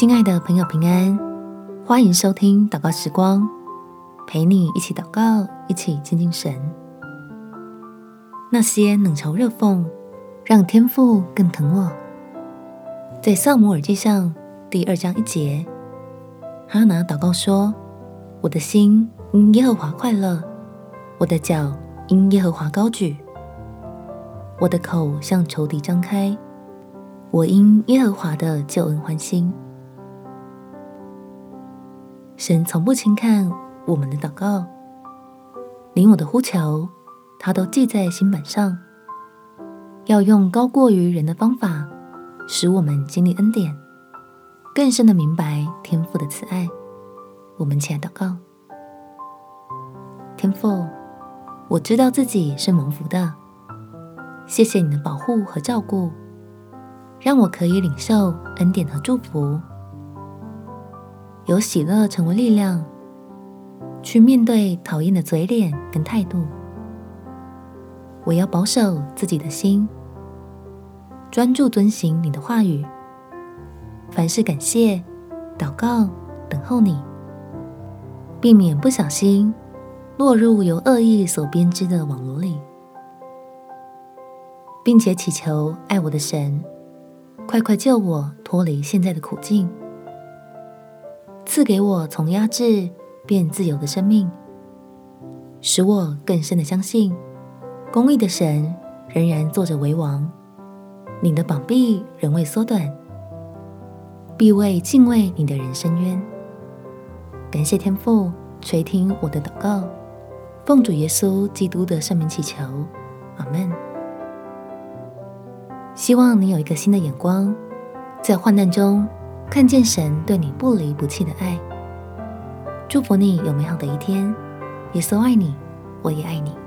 亲爱的朋友，平安！欢迎收听祷告时光，陪你一起祷告，一起亲近神。那些冷嘲热讽，让天父更疼我。在撒母耳记上第二章一节，哈拿祷告说：“我的心因耶和华快乐，我的脚因耶和华高举，我的口向仇敌张开，我因耶和华的救恩欢心。”神从不轻看我们的祷告，连我的呼求，他都记在心版上，要用高过于人的方法，使我们经历恩典，更深的明白天父的慈爱。我们起来祷告，天父，我知道自己是蒙福的，谢谢你的保护和照顾，让我可以领受恩典和祝福。由喜乐成为力量，去面对讨厌的嘴脸跟态度。我要保守自己的心，专注遵行你的话语。凡事感谢、祷告、等候你，避免不小心落入由恶意所编织的网罗里，并且祈求爱我的神，快快救我脱离现在的苦境。赐给我从压制变自由的生命，使我更深的相信，公义的神仍然坐着为王，你的膀臂仍未缩短，必为敬畏你的人伸冤。感谢天父垂听我的祷告，奉主耶稣基督的圣名祈求，阿门。希望你有一个新的眼光，在患难中。看见神对你不离不弃的爱，祝福你有美好的一天。耶稣爱你，我也爱你。